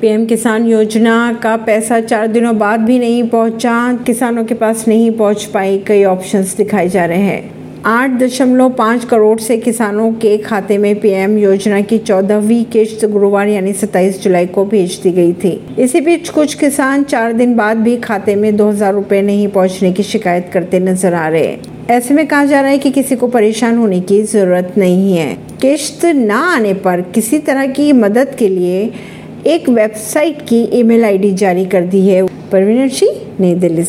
PM किसान योजना का पैसा चार दिनों बाद भी नहीं पहुँचा, किसानों के पास नहीं पहुँच पाई, कई ऑप्शंस दिखाए जा रहे हैं। आठ दशमलव पाँच करोड़ से किसानों के खाते में पीएम योजना की चौदहवीं किश्त गुरुवार यानी 27 जुलाई को भेज दी गई थी। इसी बीच कुछ किसान चार दिन बाद भी खाते में दो हज़ार रूपए नहीं पहुँचने की शिकायत करते नज़र आ रहे हैं। ऐसे में कहा जा रहा है कि किसी को परेशान होने की ज़रूरत नहीं है। किश्त ना आने पर किसी तरह की मदद के लिए एक वेबसाइट की ईमेल आईडी जारी कर दी है। परवीन सिंह नई दिल्ली से।